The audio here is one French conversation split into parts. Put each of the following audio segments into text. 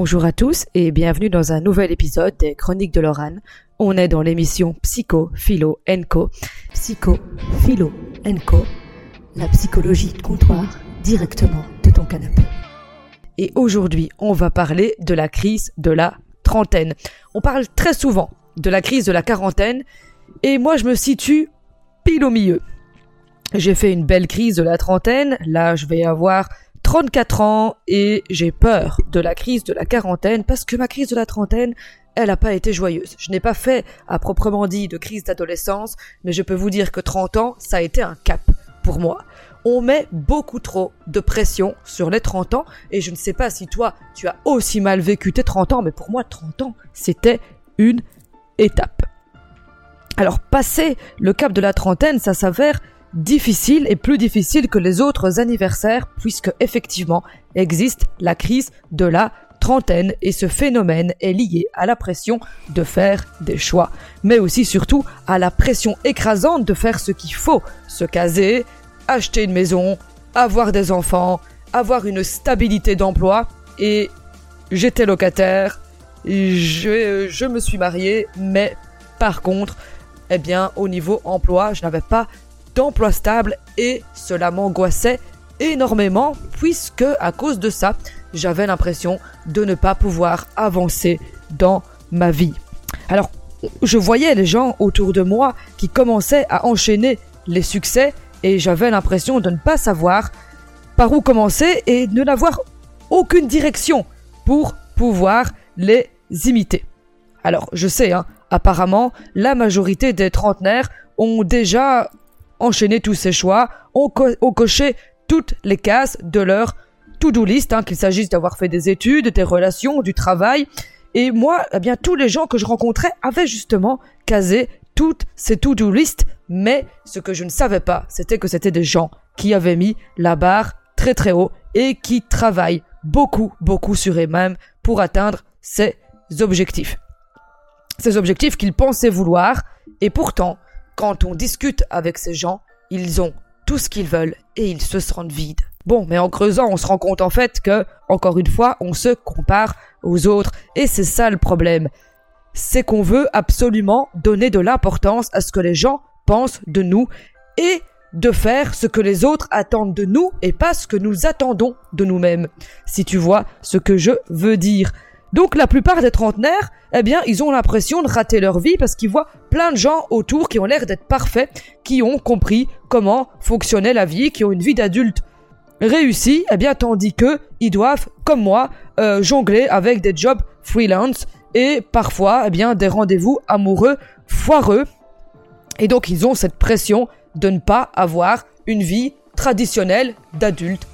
Bonjour à tous et bienvenue dans un nouvel épisode des Chroniques de Lorraine. On est dans l'émission Psycho, Philo, Co. Psycho, Philo, Co. La psychologie de comptoir directement de ton canapé. Et aujourd'hui, on va parler de la crise de la trentaine. On parle très souvent de la crise de la quarantaine et moi je me situe pile au milieu. J'ai fait une belle crise de la trentaine, là je vais avoir 34 ans et j'ai peur de la crise de la quarantaine parce que ma crise de la trentaine, elle n'a pas été joyeuse. Je n'ai pas fait, à proprement dit, de crise d'adolescence, mais je peux vous dire que 30 ans, ça a été un cap pour moi. On met beaucoup trop de pression sur les 30 ans et je ne sais pas si toi, tu as aussi mal vécu tes 30 ans, mais pour moi, 30 ans, c'était une étape. Alors, passer le cap de la trentaine, ça s'avère difficile et plus difficile que les autres anniversaires puisque effectivement existe la crise de la trentaine et ce phénomène est lié à la pression de faire des choix, mais aussi surtout à la pression écrasante de faire ce qu'il faut, se caser, acheter une maison, avoir des enfants, avoir une stabilité d'emploi et j'étais locataire, je, je me suis marié, mais par contre, eh bien, au niveau emploi, je n'avais pas d'emploi stable et cela m'angoissait énormément puisque à cause de ça, j'avais l'impression de ne pas pouvoir avancer dans ma vie. Alors, je voyais les gens autour de moi qui commençaient à enchaîner les succès et j'avais l'impression de ne pas savoir par où commencer et de n'avoir aucune direction pour pouvoir les imiter. Alors, je sais, hein, apparemment, la majorité des trentenaires ont déjà enchaîné tous ces choix, ont, coché toutes les cases de leur to-do list, hein, qu'il s'agisse d'avoir fait des études, des relations, du travail. Et moi, eh bien, tous les gens que je rencontrais avaient justement casé toutes ces to-do list, mais ce que je ne savais pas, c'était que c'était des gens qui avaient mis la barre très très haut et qui travaillent beaucoup, beaucoup sur eux-mêmes pour atteindre ces objectifs. Ces objectifs qu'ils pensaient vouloir, et pourtant, quand on discute avec ces gens, ils ont tout ce qu'ils veulent et ils se sentent vides. Bon, mais en creusant, on se rend compte en fait que, encore une fois, on se compare aux autres. Et c'est ça le problème. C'est qu'on veut absolument donner de l'importance à ce que les gens pensent de nous et de faire ce que les autres attendent de nous et pas ce que nous attendons de nous-mêmes. Si tu vois ce que je veux dire. Donc la plupart des trentenaires, eh bien, ils ont l'impression de rater leur vie parce qu'ils voient plein de gens autour qui ont l'air d'être parfaits, qui ont compris comment fonctionnait la vie, qui ont une vie d'adulte réussie, eh bien, tandis que ils doivent, comme moi, euh, jongler avec des jobs freelance et parfois, eh bien, des rendez-vous amoureux foireux. Et donc, ils ont cette pression de ne pas avoir une vie traditionnelle d'adulte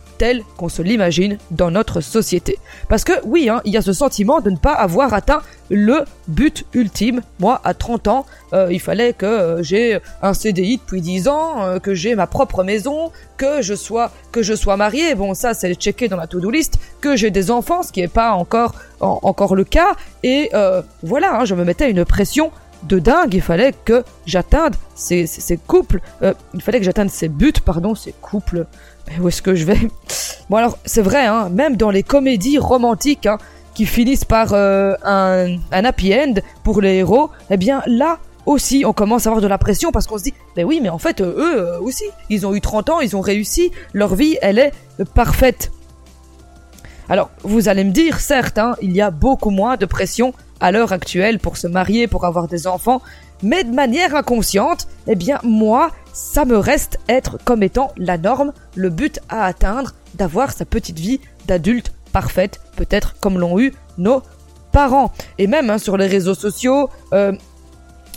qu'on se l'imagine dans notre société? Parce que oui, hein, il y a ce sentiment de ne pas avoir atteint le but ultime. Moi, à 30 ans, euh, il fallait que euh, j'ai un CDI depuis 10 ans, euh, que j'ai ma propre maison, que je sois que je sois marié. Bon, ça c'est checké dans ma to-do list. Que j'ai des enfants, ce qui n'est pas encore encore le cas. Et voilà, hein, je me mettais une pression de dingue. Il fallait que j'atteigne ces, couples. il fallait que j'atteigne ces buts, pardon, ces couples où est-ce que je vais? Bon alors, c'est vrai, hein, même dans les comédies romantiques hein, qui finissent par euh, un, happy end pour les héros, eh bien là aussi on commence à avoir de la pression parce qu'on se dit, mais oui, mais en fait, eux euh, aussi, ils ont eu 30 ans, ils ont réussi, leur vie, elle est parfaite. Alors, vous allez me dire, certes, hein, il y a beaucoup moins de pression à l'heure actuelle pour se marier, pour avoir des enfants, mais de manière inconsciente, eh bien moi, ça me reste être comme étant la norme, le but à atteindre, d'avoir sa petite vie d'adulte parfaite, peut-être comme l'ont eu nos parents. Et même hein, sur les réseaux sociaux, euh,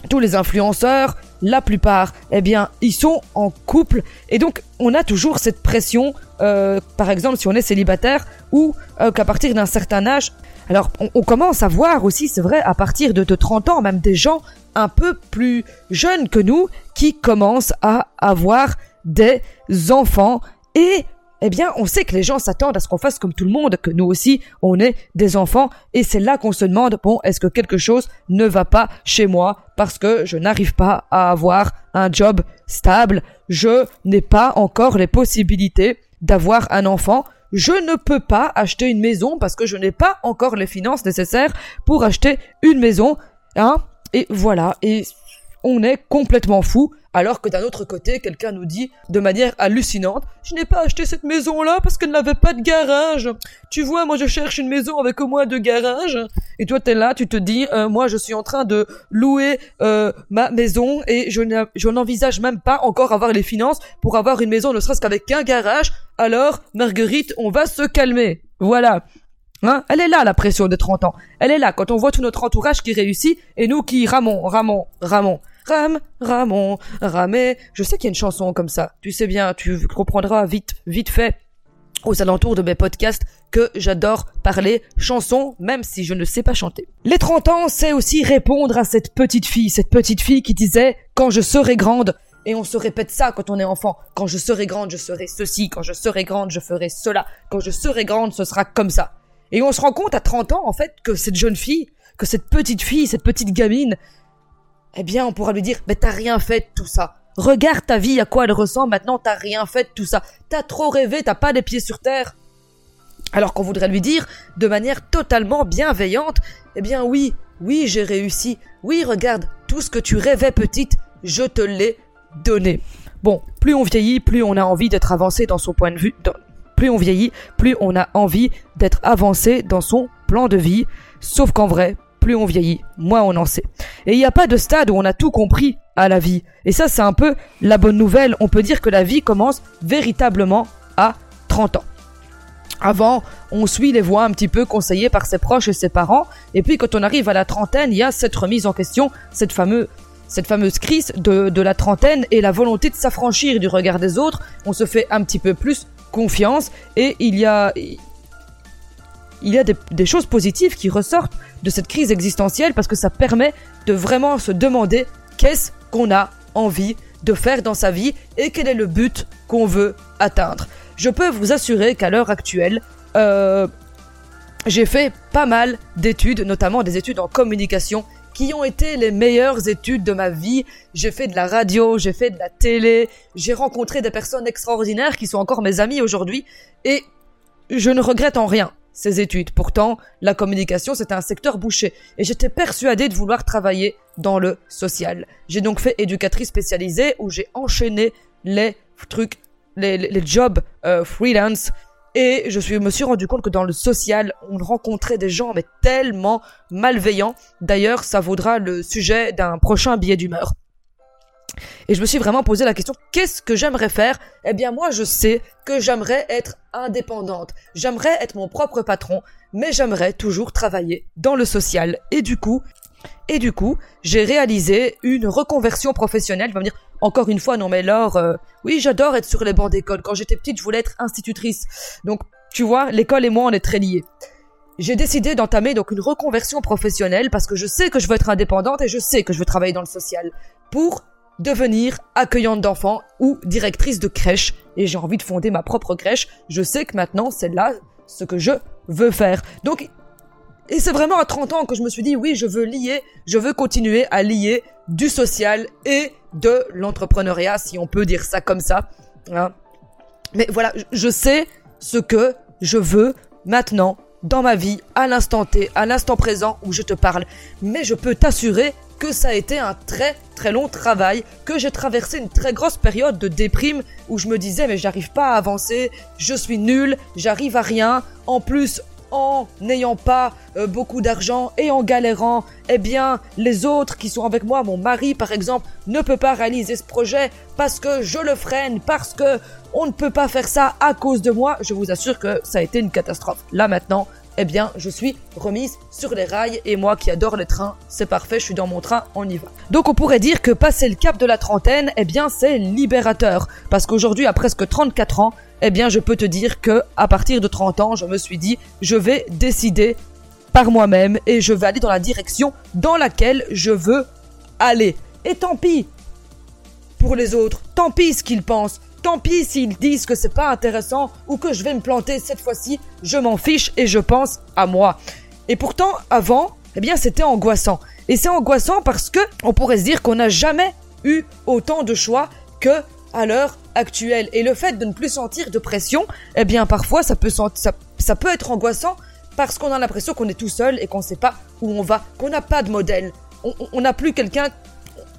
tous les influenceurs, la plupart, eh bien, ils sont en couple. Et donc, on a toujours cette pression, euh, par exemple, si on est célibataire, ou euh, qu'à partir d'un certain âge, alors, on, commence à voir aussi, c'est vrai, à partir de, de 30 ans, même des gens un peu plus jeunes que nous qui commencent à avoir des enfants et eh bien, on sait que les gens s'attendent à ce qu'on fasse comme tout le monde, que nous aussi, on est des enfants, et c'est là qu'on se demande, bon, est-ce que quelque chose ne va pas chez moi parce que je n'arrive pas à avoir un job stable, je n'ai pas encore les possibilités d'avoir un enfant, je ne peux pas acheter une maison parce que je n'ai pas encore les finances nécessaires pour acheter une maison. Hein et voilà. Et on est complètement fou, alors que d'un autre côté, quelqu'un nous dit de manière hallucinante, je n'ai pas acheté cette maison-là parce qu'elle n'avait pas de garage. Tu vois, moi je cherche une maison avec au moins deux garages. Et toi t'es là, tu te dis, euh, moi je suis en train de louer euh, ma maison et je n'envisage même pas encore avoir les finances pour avoir une maison ne serait-ce qu'avec un garage. Alors, Marguerite, on va se calmer. Voilà. Hein Elle est là, la pression de 30 ans. Elle est là, quand on voit tout notre entourage qui réussit, et nous qui ramons, ramons, ramons. Ram, Ramon, Ramé. Je sais qu'il y a une chanson comme ça. Tu sais bien, tu comprendras vite, vite fait aux alentours de mes podcasts que j'adore parler chansons même si je ne sais pas chanter. Les 30 ans, c'est aussi répondre à cette petite fille, cette petite fille qui disait quand je serai grande, et on se répète ça quand on est enfant. Quand je serai grande, je serai ceci. Quand je serai grande, je ferai cela. Quand je serai grande, ce sera comme ça. Et on se rend compte à 30 ans, en fait, que cette jeune fille, que cette petite fille, cette petite gamine, eh bien, on pourra lui dire, mais t'as rien fait de tout ça. Regarde ta vie, à quoi elle ressemble, maintenant t'as rien fait de tout ça. T'as trop rêvé, t'as pas les pieds sur terre. Alors qu'on voudrait lui dire, de manière totalement bienveillante, eh bien oui, oui, j'ai réussi. Oui, regarde, tout ce que tu rêvais petite, je te l'ai donné. Bon, plus on vieillit, plus on a envie d'être avancé dans son point de vue. Plus on vieillit, plus on a envie d'être avancé dans son plan de vie. Sauf qu'en vrai, plus on vieillit, moins on en sait. Et il n'y a pas de stade où on a tout compris à la vie. Et ça, c'est un peu la bonne nouvelle. On peut dire que la vie commence véritablement à 30 ans. Avant, on suit les voies un petit peu conseillées par ses proches et ses parents. Et puis, quand on arrive à la trentaine, il y a cette remise en question, cette fameuse cette fameuse crise de, de la trentaine et la volonté de s'affranchir du regard des autres. On se fait un petit peu plus confiance et il y a, il y a des, choses positives qui ressortent de cette crise existentielle parce que ça permet de vraiment se demander qu'est-ce qu'on a envie de faire dans sa vie et quel est le but qu'on veut atteindre. Je peux vous assurer qu'à l'heure actuelle, euh, j'ai fait pas mal d'études, notamment des études en communication, qui ont été les meilleures études de ma vie. J'ai fait de la radio, j'ai fait de la télé, j'ai rencontré des personnes extraordinaires qui sont encore mes amis aujourd'hui, et je ne regrette en rien ces études. Pourtant, la communication, c'était un secteur bouché. Et j'étais persuadée de vouloir travailler dans le social. J'ai donc fait éducatrice spécialisée où j'ai enchaîné les trucs, les, jobs euh, freelance. Et je suis, me suis rendu compte que dans le social, on rencontrait des gens mais tellement malveillants. D'ailleurs, ça vaudra le sujet d'un prochain billet d'humeur. Et je me suis vraiment posé la question, qu'est-ce que j'aimerais faire? Eh bien moi je sais que j'aimerais être indépendante, j'aimerais être mon propre patron, mais j'aimerais toujours travailler dans le social. Et du coup, et du coup, j'ai réalisé une reconversion professionnelle. Je vais me dire, encore une fois, non mais Laure, euh, oui j'adore être sur les bancs d'école. Quand j'étais petite, je voulais être institutrice. Donc, tu vois, l'école et moi, on est très liés j'ai décidé d'entamer donc une reconversion professionnelle parce que je sais que je veux être indépendante et je sais que je veux travailler dans le social pour devenir accueillante d'enfants ou directrice de crèche et j'ai envie de fonder ma propre crèche. Je sais que maintenant c'est là ce que je veux faire. Donc et c'est vraiment à 30 ans que je me suis dit oui, je veux lier, je veux continuer à lier du social et de l'entrepreneuriat si on peut dire ça comme ça. Hein. Mais voilà, je sais ce que je veux maintenant dans ma vie, à l'instant T, à l'instant présent où je te parle. Mais je peux t'assurer que ça a été un très très long travail, que j'ai traversé une très grosse période de déprime où je me disais mais j'arrive pas à avancer, je suis nul, j'arrive à rien, en plus en n'ayant pas euh, beaucoup d'argent et en galérant, eh bien, les autres qui sont avec moi, mon mari par exemple, ne peut pas réaliser ce projet parce que je le freine, parce que on ne peut pas faire ça à cause de moi. Je vous assure que ça a été une catastrophe. Là maintenant, eh bien, je suis remise sur les rails et moi qui adore les trains, c'est parfait, je suis dans mon train, on y va. Donc on pourrait dire que passer le cap de la trentaine, eh bien, c'est libérateur. Parce qu'aujourd'hui, à presque 34 ans, eh bien, je peux te dire que, à partir de 30 ans, je me suis dit, je vais décider par moi-même et je vais aller dans la direction dans laquelle je veux aller. Et tant pis pour les autres, tant pis ce qu'ils pensent, Tant pis s'ils disent que c'est pas intéressant ou que je vais me planter cette fois-ci, je m'en fiche et je pense à moi. Et pourtant, avant, eh bien, c'était angoissant. Et c'est angoissant parce que on pourrait se dire qu'on n'a jamais eu autant de choix que à l'heure actuelle. Et le fait de ne plus sentir de pression, eh bien parfois ça peut, ça, ça peut être angoissant parce qu'on a l'impression qu'on est tout seul et qu'on ne sait pas où on va, qu'on n'a pas de modèle. On n'a plus quelqu'un,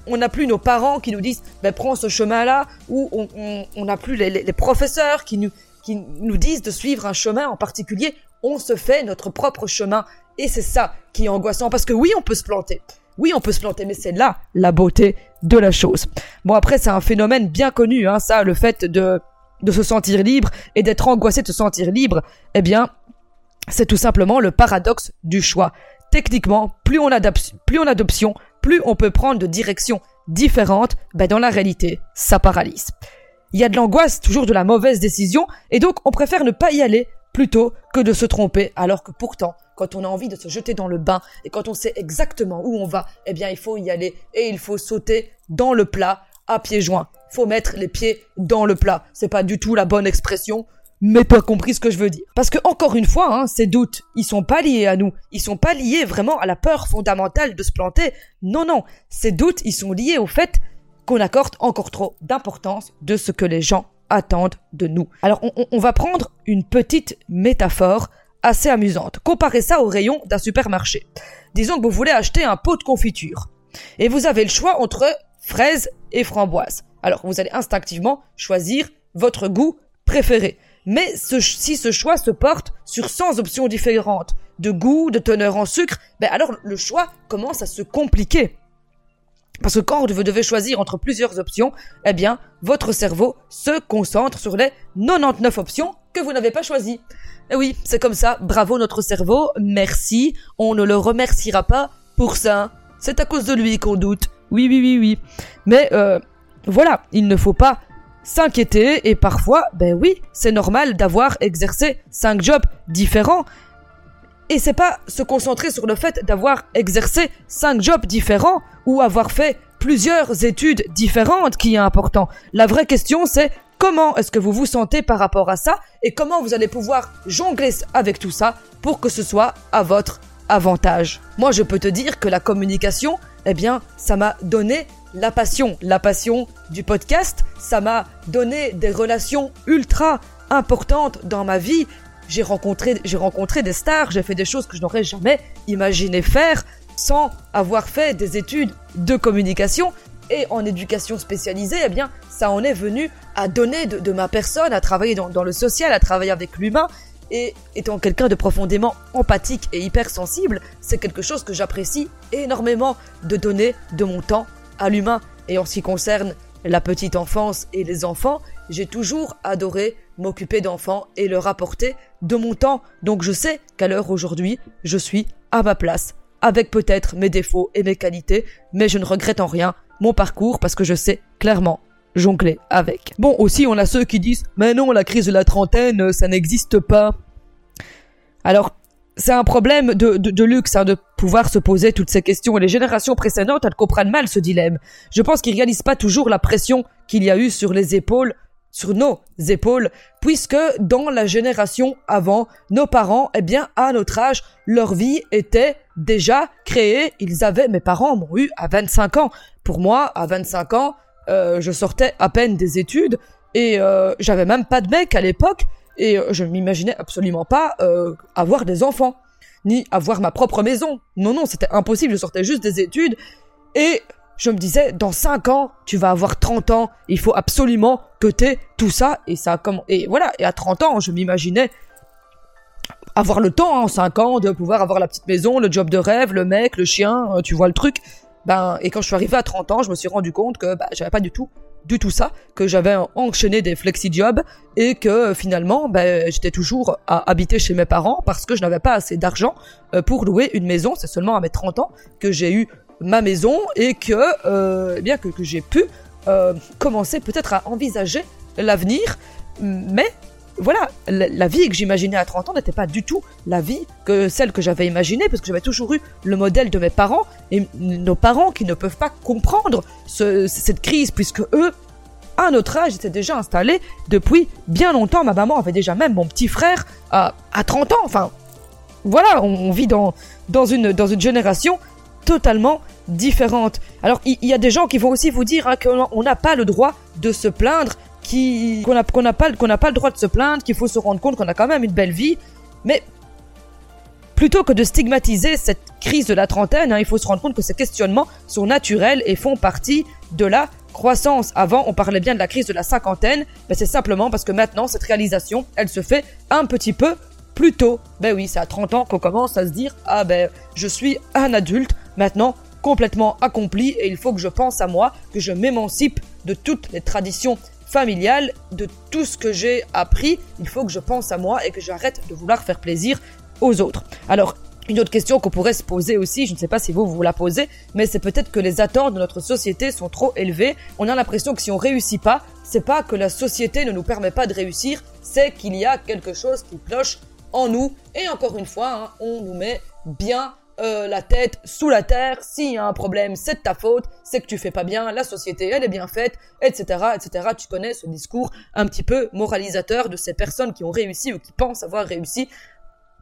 on n'a plus nos parents qui nous disent ben, prends ce chemin-là, ou on n'a plus les, professeurs qui nous, qui nous disent de suivre un chemin en particulier. On se fait notre propre chemin. Et c'est ça qui est angoissant parce que oui, on peut se planter. Oui, on peut se planter, mais c'est là la beauté de la chose. Bon, après, c'est un phénomène bien connu, hein, ça, le fait de, de se sentir libre et d'être angoissé de se sentir libre. Eh bien, c'est tout simplement le paradoxe du choix. Techniquement, plus on a plus on a plus on peut prendre de directions différentes, ben dans la réalité, ça paralyse. Il y a de l'angoisse, toujours de la mauvaise décision, et donc on préfère ne pas y aller plutôt que de se tromper, alors que pourtant, quand on a envie de se jeter dans le bain et quand on sait exactement où on va, eh bien il faut y aller et il faut sauter dans le plat à pieds joints. Faut mettre les pieds dans le plat. C'est pas du tout la bonne expression, mais pas compris ce que je veux dire. Parce que encore une fois, hein, ces doutes, ils sont pas liés à nous. Ils sont pas liés vraiment à la peur fondamentale de se planter. Non, non. Ces doutes, ils sont liés au fait qu'on accorde encore trop d'importance de ce que les gens attendent de nous. Alors, on, on va prendre une petite métaphore assez amusante. Comparez ça au rayon d'un supermarché. Disons que vous voulez acheter un pot de confiture. Et vous avez le choix entre fraises et framboises. Alors, vous allez instinctivement choisir votre goût préféré. Mais si ce choix se porte sur 100 options différentes de goût, de teneur en sucre, ben alors le choix commence à se compliquer. Parce que quand vous devez choisir entre plusieurs options, eh bien, votre cerveau se concentre sur les 99 options que vous n'avez pas choisies. Et oui, c'est comme ça. Bravo notre cerveau. Merci. On ne le remerciera pas pour ça. C'est à cause de lui qu'on doute. Oui, oui, oui, oui. Mais euh, voilà, il ne faut pas s'inquiéter et parfois, ben oui, c'est normal d'avoir exercé cinq jobs différents. Et c'est pas se concentrer sur le fait d'avoir exercé cinq jobs différents ou avoir fait plusieurs études différentes qui est important. La vraie question c'est comment est-ce que vous vous sentez par rapport à ça et comment vous allez pouvoir jongler avec tout ça pour que ce soit à votre avantage. Moi, je peux te dire que la communication, eh bien, ça m'a donné la passion, la passion du podcast, ça m'a donné des relations ultra importantes dans ma vie. J'ai rencontré, j'ai rencontré des stars, j'ai fait des choses que je n'aurais jamais imaginé faire sans avoir fait des études de communication et en éducation spécialisée, eh bien, ça en est venu à donner de, ma personne, à travailler dans, dans, le social, à travailler avec l'humain. Et étant quelqu'un de profondément empathique et hypersensible, c'est quelque chose que j'apprécie énormément de donner de mon temps à l'humain. Et en ce qui concerne la petite enfance et les enfants, j'ai toujours adoré m'occuper d'enfants et leur apporter de mon temps. Donc je sais qu'à l'heure aujourd'hui, je suis à ma place, avec peut-être mes défauts et mes qualités, mais je ne regrette en rien mon parcours parce que je sais clairement jongler avec. Bon, aussi on a ceux qui disent mais non, la crise de la trentaine, ça n'existe pas. Alors, c'est un problème de, de, luxe hein, de pouvoir se poser toutes ces questions et les générations précédentes elles comprennent mal ce dilemme. Je pense qu'ils réalisent pas toujours la pression qu'il y a eu sur les épaules sur nos épaules, puisque dans la génération avant, nos parents, eh bien, à notre âge, leur vie était déjà créée. Ils avaient, mes parents m'ont eu à 25 ans. Pour moi, à 25 ans, euh, je sortais à peine des études et euh, j'avais même pas de mec à l'époque et euh, je m'imaginais absolument pas euh, avoir des enfants, ni avoir ma propre maison. Non, non, c'était impossible, je sortais juste des études, et je me disais, dans 5 ans, tu vas avoir 30 ans, il faut absolument que t'aies tout ça, et ça comme Et voilà, et à 30 ans, je m'imaginais avoir le temps, hein, en 5 ans, de pouvoir avoir la petite maison, le job de rêve, le mec, le chien, euh, tu vois le truc. Ben, et quand je suis arrivé à 30 ans, je me suis rendu compte que bah, j'avais pas du tout du tout ça, que j'avais enchaîné des flexi-jobs et que finalement ben, j'étais toujours à habiter chez mes parents parce que je n'avais pas assez d'argent euh, pour louer une maison. C'est seulement à mes 30 ans que j'ai eu ma maison et que, euh, eh bien que, j'ai pu euh, commencer peut-être à envisager l'avenir. Mais voilà, la, vie que j'imaginais à 30 ans n'était pas du tout la vie que celle que j'avais imaginée, parce que j'avais toujours eu le modèle de mes parents, et nos parents qui ne peuvent pas comprendre cette crise, puisque eux, à notre âge, étaient déjà installés depuis bien longtemps. Ma maman avait déjà même mon petit frère à, à 30 ans. Enfin, voilà, on, vit dans, dans, une, dans une génération totalement différentes. Alors il y, a des gens qui vont aussi vous dire hein, qu'on n'a pas le droit de se plaindre, qu'on n'a pas, qu'on n'a pas le droit de se plaindre, qu'il faut se rendre compte qu'on a quand même une belle vie. Mais plutôt que de stigmatiser cette crise de la trentaine, hein, il faut se rendre compte que ces questionnements sont naturels et font partie de la croissance. Avant, on parlait bien de la crise de la cinquantaine, mais c'est simplement parce que maintenant, cette réalisation, elle se fait un petit peu plus tôt. Ben oui, c'est à 30 ans qu'on commence à se dire, ah ben, je suis un adulte, maintenant, complètement accompli, et il faut que je pense à moi, que je m'émancipe de toutes les traditions familiales, de tout ce que j'ai appris, il faut que je pense à moi et que j'arrête de vouloir faire plaisir aux autres. Alors, une autre question qu'on pourrait se poser aussi, je ne sais pas si vous vous la posez, mais c'est peut-être que les attentes de notre société sont trop élevées. On a l'impression que si on réussit pas, c'est pas que la société ne nous permet pas de réussir, c'est qu'il y a quelque chose qui cloche en nous. Et encore une fois, hein, on nous met bien euh, la tête sous la terre. S'il y a un problème, c'est de ta faute, c'est que tu fais pas bien, la société, elle est bien faite, etc., etc. Tu connais ce discours un petit peu moralisateur de ces personnes qui ont réussi ou qui pensent avoir réussi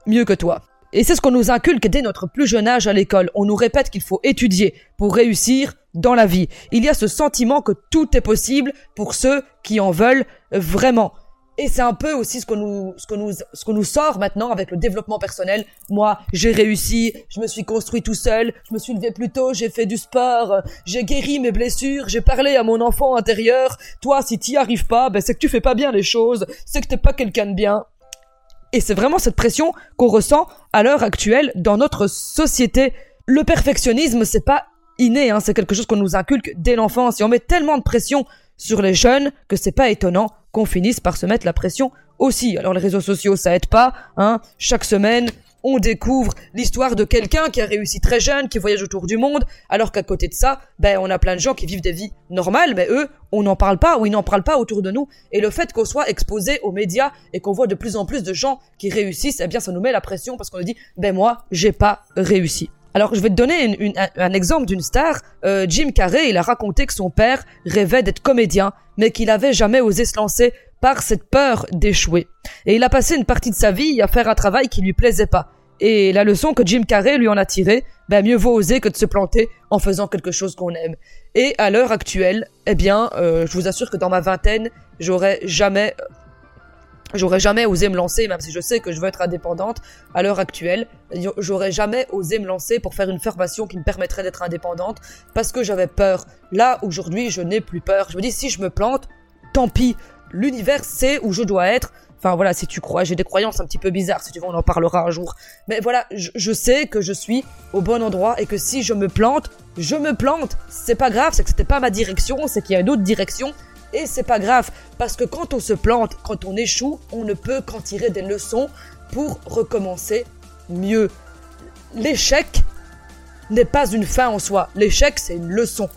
mieux que toi. Et c'est ce qu'on nous inculque dès notre plus jeune âge à l'école. On nous répète qu'il faut étudier pour réussir dans la vie. Il y a ce sentiment que tout est possible pour ceux qui en veulent vraiment. Et c'est un peu aussi ce qu'on nous, ce qu'on nous, ce qu'on nous sort maintenant avec le développement personnel. Moi, j'ai réussi, je me suis construit tout seul, je me suis levé plus tôt, j'ai fait du sport, j'ai guéri mes blessures, j'ai parlé à mon enfant intérieur. Toi, si t'y arrives pas, ben c'est que tu fais pas bien les choses, c'est que t'es pas quelqu'un de bien. Et c'est vraiment cette pression qu'on ressent à l'heure actuelle dans notre société. Le perfectionnisme, c'est pas inné, hein, c'est quelque chose qu'on nous inculque dès l'enfance et on met tellement de pression sur les jeunes que c'est pas étonnant qu'on finisse par se mettre la pression aussi. Alors les réseaux sociaux, ça aide pas, hein. Chaque semaine, on découvre l'histoire de quelqu'un qui a réussi très jeune, qui voyage autour du monde, alors qu'à côté de ça, ben on a plein de gens qui vivent des vies normales, mais eux, on n'en parle pas ou ils n'en parlent pas autour de nous. Et le fait qu'on soit exposé aux médias et qu'on voit de plus en plus de gens qui réussissent, eh bien ça nous met la pression parce qu'on nous dit, ben moi, j'ai pas réussi. Alors je vais te donner un, exemple d'une star. Euh, Jim Carrey, il a raconté que son père rêvait d'être comédien, mais qu'il avait jamais osé se lancer par cette peur d'échouer. Et il a passé une partie de sa vie à faire un travail qui lui plaisait pas. Et la leçon que Jim Carrey lui en a tirée, ben mieux vaut oser que de se planter en faisant quelque chose qu'on aime. Et à l'heure actuelle, eh bien, euh, je vous assure que dans ma vingtaine, j'aurais jamais, j'aurais jamais osé me lancer, même si je sais que je veux être indépendante. À l'heure actuelle, j'aurais jamais osé me lancer pour faire une formation qui me permettrait d'être indépendante parce que j'avais peur. Là, aujourd'hui, je n'ai plus peur. Je me dis, si je me plante, tant pis. L'univers sait où je dois être. Enfin voilà, si tu crois, j'ai des croyances un petit peu bizarres, si tu veux, on en parlera un jour. Mais voilà, je, sais que je suis au bon endroit et que si je me plante, je me plante. C'est pas grave, c'est que c'était pas ma direction, c'est qu'il y a une autre direction. Et c'est pas grave, parce que quand on se plante, quand on échoue, on ne peut qu'en tirer des leçons pour recommencer mieux. L'échec n'est pas une fin en soi. L'échec, c'est une leçon.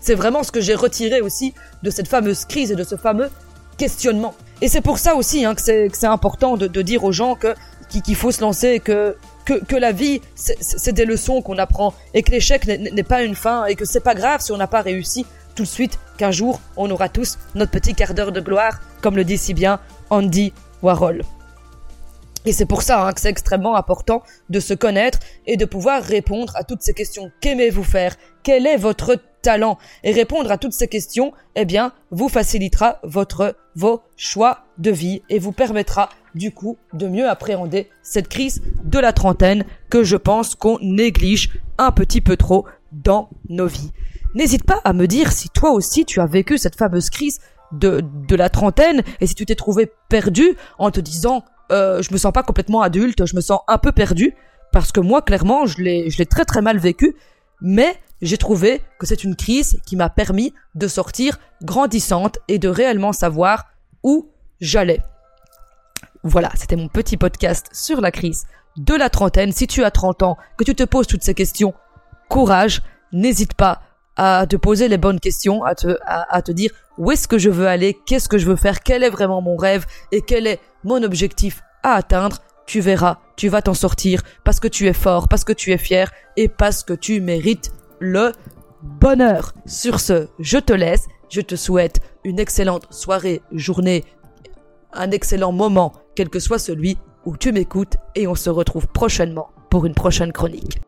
C'est vraiment ce que j'ai retiré aussi de cette fameuse crise et de ce fameux questionnement. Et c'est pour ça aussi hein, que c'est important de, dire aux gens que qu'il faut se lancer, que que, la vie, c'est des leçons qu'on apprend et que l'échec n'est pas une fin et que c'est pas grave si on n'a pas réussi tout de suite, qu'un jour on aura tous notre petit quart d'heure de gloire, comme le dit si bien Andy Warhol. Et c'est pour ça hein, que c'est extrêmement important de se connaître et de pouvoir répondre à toutes ces questions. Qu'aimez-vous faire? Quel est votre talent? Et répondre à toutes ces questions, eh bien, vous facilitera votre vos choix de vie et vous permettra du coup de mieux appréhender cette crise de la trentaine que je pense qu'on néglige un petit peu trop dans nos vies. N'hésite pas à me dire si toi aussi tu as vécu cette fameuse crise de, de la trentaine et si tu t'es trouvé perdu en te disant euh, je me sens pas complètement adulte, je me sens un peu perdu parce que moi clairement je l'ai je l'ai très très mal vécu, mais j'ai trouvé que c'est une crise qui m'a permis de sortir grandissante et de réellement savoir où j'allais. Voilà, c'était mon petit podcast sur la crise de la trentaine. Si tu as 30 ans, que tu te poses toutes ces questions, courage, n'hésite pas à te poser les bonnes questions, à te, à, dire où est-ce que je veux aller, qu'est-ce que je veux faire, quel est vraiment mon rêve et quel est mon objectif à atteindre. Tu verras, tu vas t'en sortir parce que tu es fort, parce que tu es fier et parce que tu mérites le bonheur. Sur ce, je te laisse. Je te souhaite une excellente soirée, journée, un excellent moment, quel que soit celui où tu m'écoutes, et on se retrouve prochainement pour une prochaine chronique.